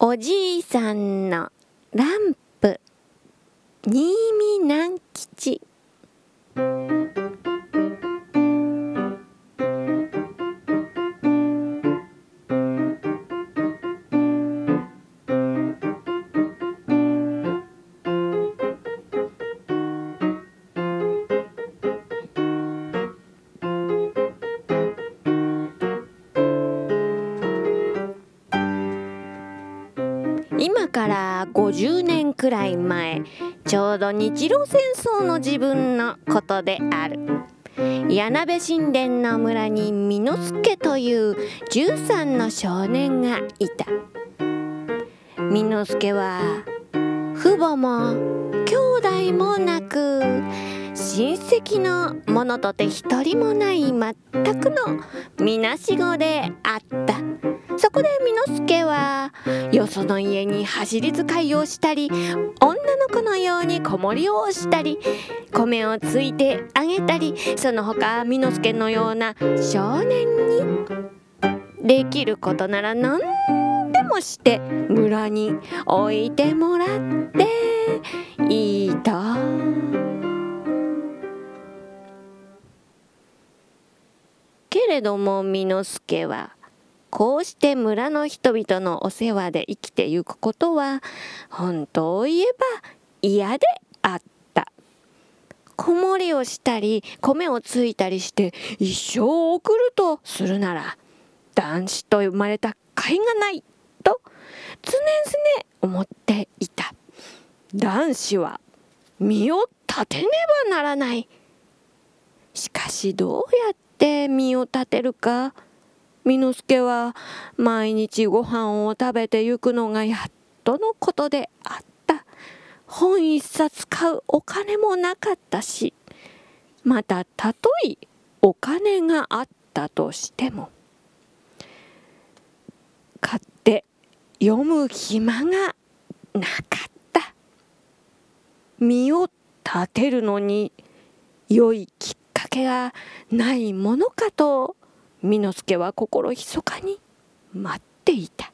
おじいさんのランプ。新見南吉。今から50年くらい前ちょうど日露戦争の自分のことである。柳部神殿の村に美之助という13の少年がいた。美之助は父母も兄弟もなく親戚の者とて一人もない全くのみなしごであった。そこで美之助はよその家に走り使いをしたり女の子のように子守をしたり米をついてあげたりその他美之助のような少年にできることなら何でもして村に置いてもらっていいと。けれども美之助はこうして村の人々のお世話で生きてゆくことは本当を言えば嫌であった。子守をしたり米をついたりして一生を送るとするなら男子と生まれた甲斐がないと常々思っていた。男子は身を立てねばならない。しかしどうやって身を立てるか美之助は毎日ご飯を食べてゆくのがやっとのことであった。本一冊買うお金もなかったしまたたとえお金があったとしても買って読む暇がなかった。身を立てるのに良いきっかけがないものかと美之助は心ひそかに待っていた。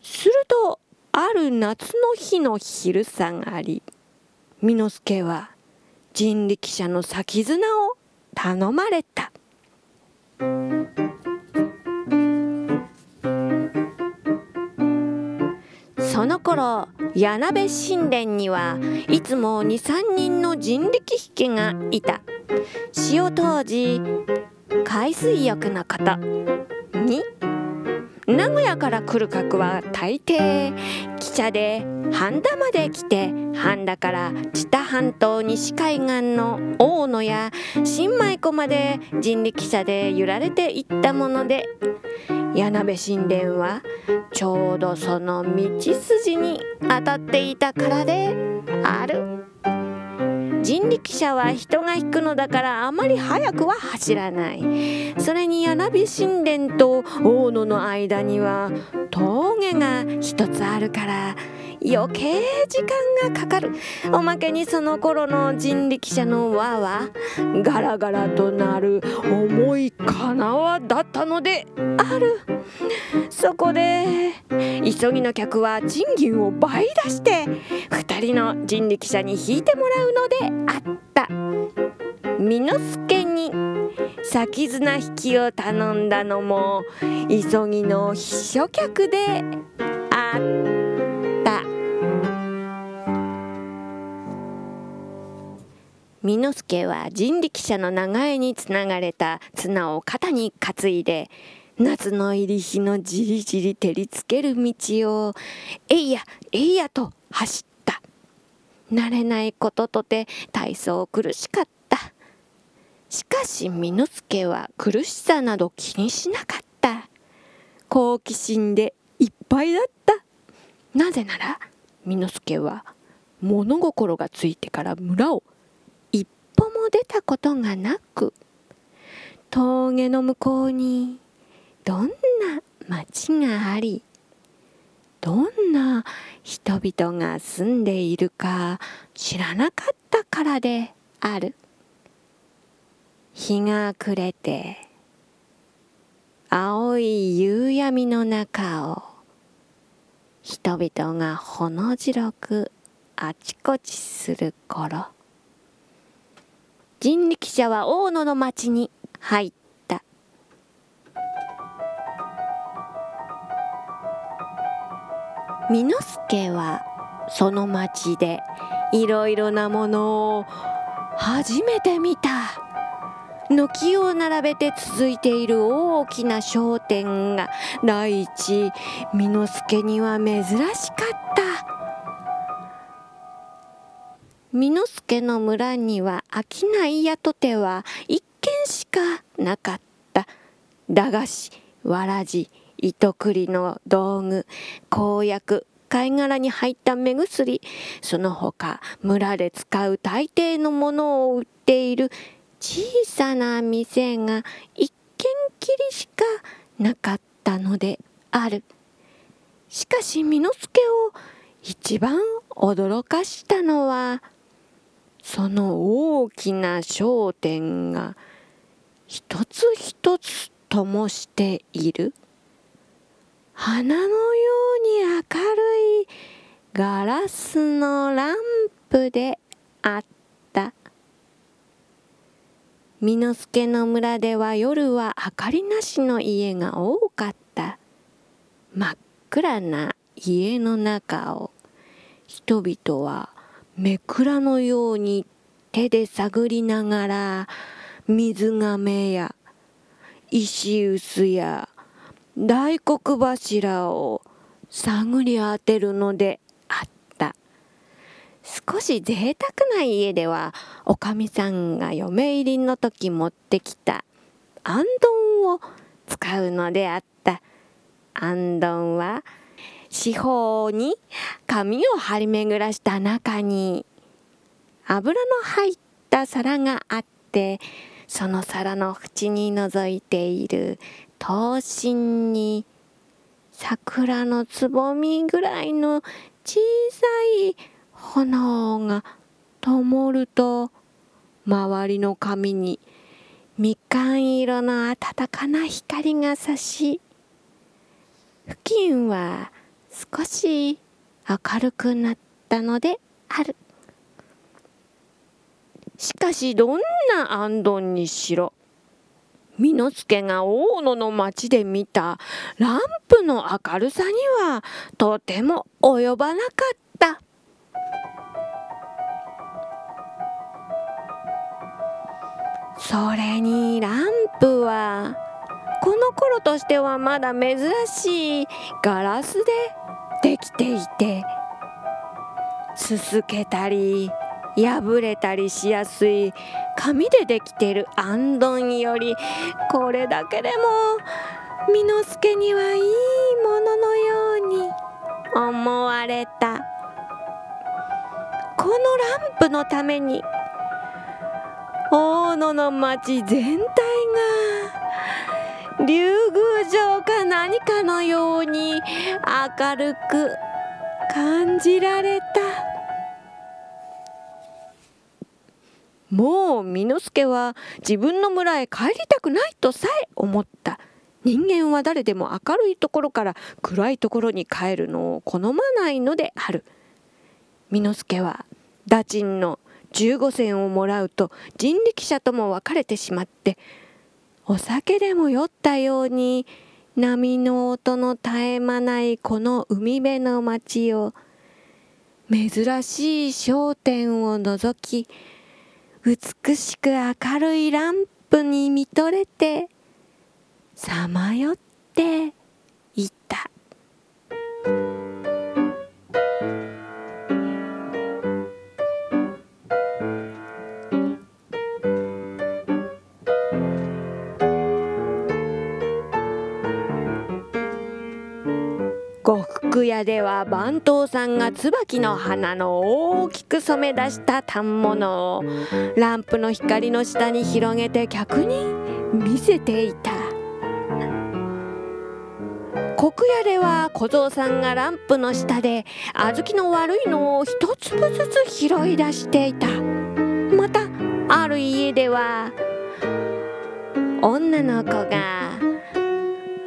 するとある夏の日の昼下がり美之助は人力車の先綱を頼まれた。その頃柳部神殿にはいつも23人の人力引きがいた。潮当時海水浴のことに名古屋から来る客は大抵汽車で半田まで来て半田から知多半島西海岸の大野や新米湖まで人力車で揺られていったもので柳部神殿はちょうどその道筋に当たっていたからである。人力車は人が引くのだからあまり速くは走らない。それに柳部神殿と大野の間には峠が一つあるから余計時間がかかる。おまけにその頃の人力車の輪はガラガラとなる重い金輪だったのである。そこで急ぎの客は賃金を倍出して2人の人力車に引いてもらうのであった。美之助に先綱引きを頼んだのも急ぎの秘書客であった。美之助は人力車の長江につながれた綱を肩に担いで夏の入り日のじりじり照りつける道をえいやえいやと走った。慣れないこととて体操苦しかった。しかし美之助は苦しさなど気にしなかった。好奇心でいっぱいだった。なぜなら美之助は物心がついてから村を一歩も出たことがなく峠の向こうにどんな町がありどんな人々が住んでいるか知らなかったからである。日が暮れて青い夕闇の中を人々がほの白くあちこちする頃。人力車は大野の町に入った。巳之助はその町でいろいろなものを初めて見た。軒を並べて続いている大きな商店が第一巳之助には珍しかった。巳之助の村には商い屋とては一軒しかなかった。駄菓子わらじ糸くりの道具公約貝殻に入った目薬その他村で使う大抵のものを売っている小さな店が一軒きりしかなかったのである。しかし巳之助を一番驚かしたのはその大きな焦点が一つ一つ灯している。花のように明るいガラスのランプであった。巳之助の村では夜は明かりなしの家が多かった。真っ暗な家の中を人々はめくらのように手で探りながら水亀や石臼や大黒柱を探り当てるのであった。少し贅沢な家ではおかみさんが嫁入りの時持ってきたあんどんを使うのであった。あんどんは四方に紙を張り巡らした中に油の入った皿があってその皿の縁に覗いている刀身に桜のつぼみぐらいの小さい炎が灯ると周りの紙にみかん色の暖かな光が差し付近は少し明るくなったのである。しかしどんなあんどんにしろ巳之助が大野の町で見た。ランプの明るさにはとても及ばなかった。それにランプはこの頃としてはまだ珍しいガラスでできていてすすけたり破れたりしやすい紙でできてるあんどんよりこれだけでも巳之助にはいいもののように思われた。このランプのために大野の町全体が竜宮城か何かのように明るく感じられた。もう巳之助は自分の村へ帰りたくないとさえ思った。人間は誰でも明るいところから暗いところに帰るのを好まないのである。巳之助は打賃の15銭をもらうと人力車とも別れてしまってお酒でも酔ったように波の音の絶え間ないこの海辺の町を珍しい商店を覗き美しく明るいランプに見とれてさまよっていた。5屋では番頭さんが椿の花の大きく染め出した反物をランプの光の下に広げて客に見せていた。国屋では小僧さんがランプの下で小豆の悪いのを一粒ずつ拾い出していた。またある家では女の子が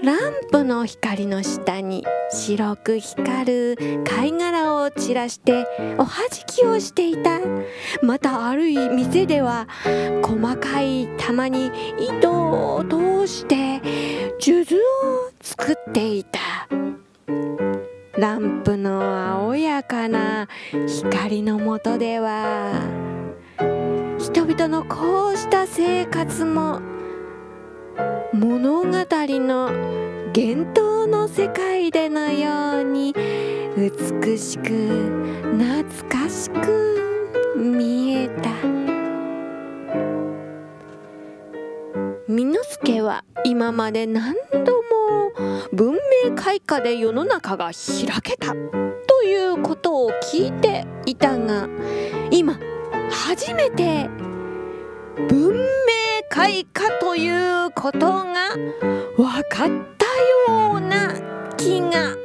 ランプの光の下に白く光る貝殻を散らしておはじきをしていた。またある店では細かい玉に糸を通して数珠を作っていた。ランプの青やかな光の下では人々のこうした生活も物語の幻冬の世界でのように美しく懐かしく見えた。美之助は今まで何度も文明開化で世の中が開けたということを聞いていたが今初めて文明開化ということが分かったような気が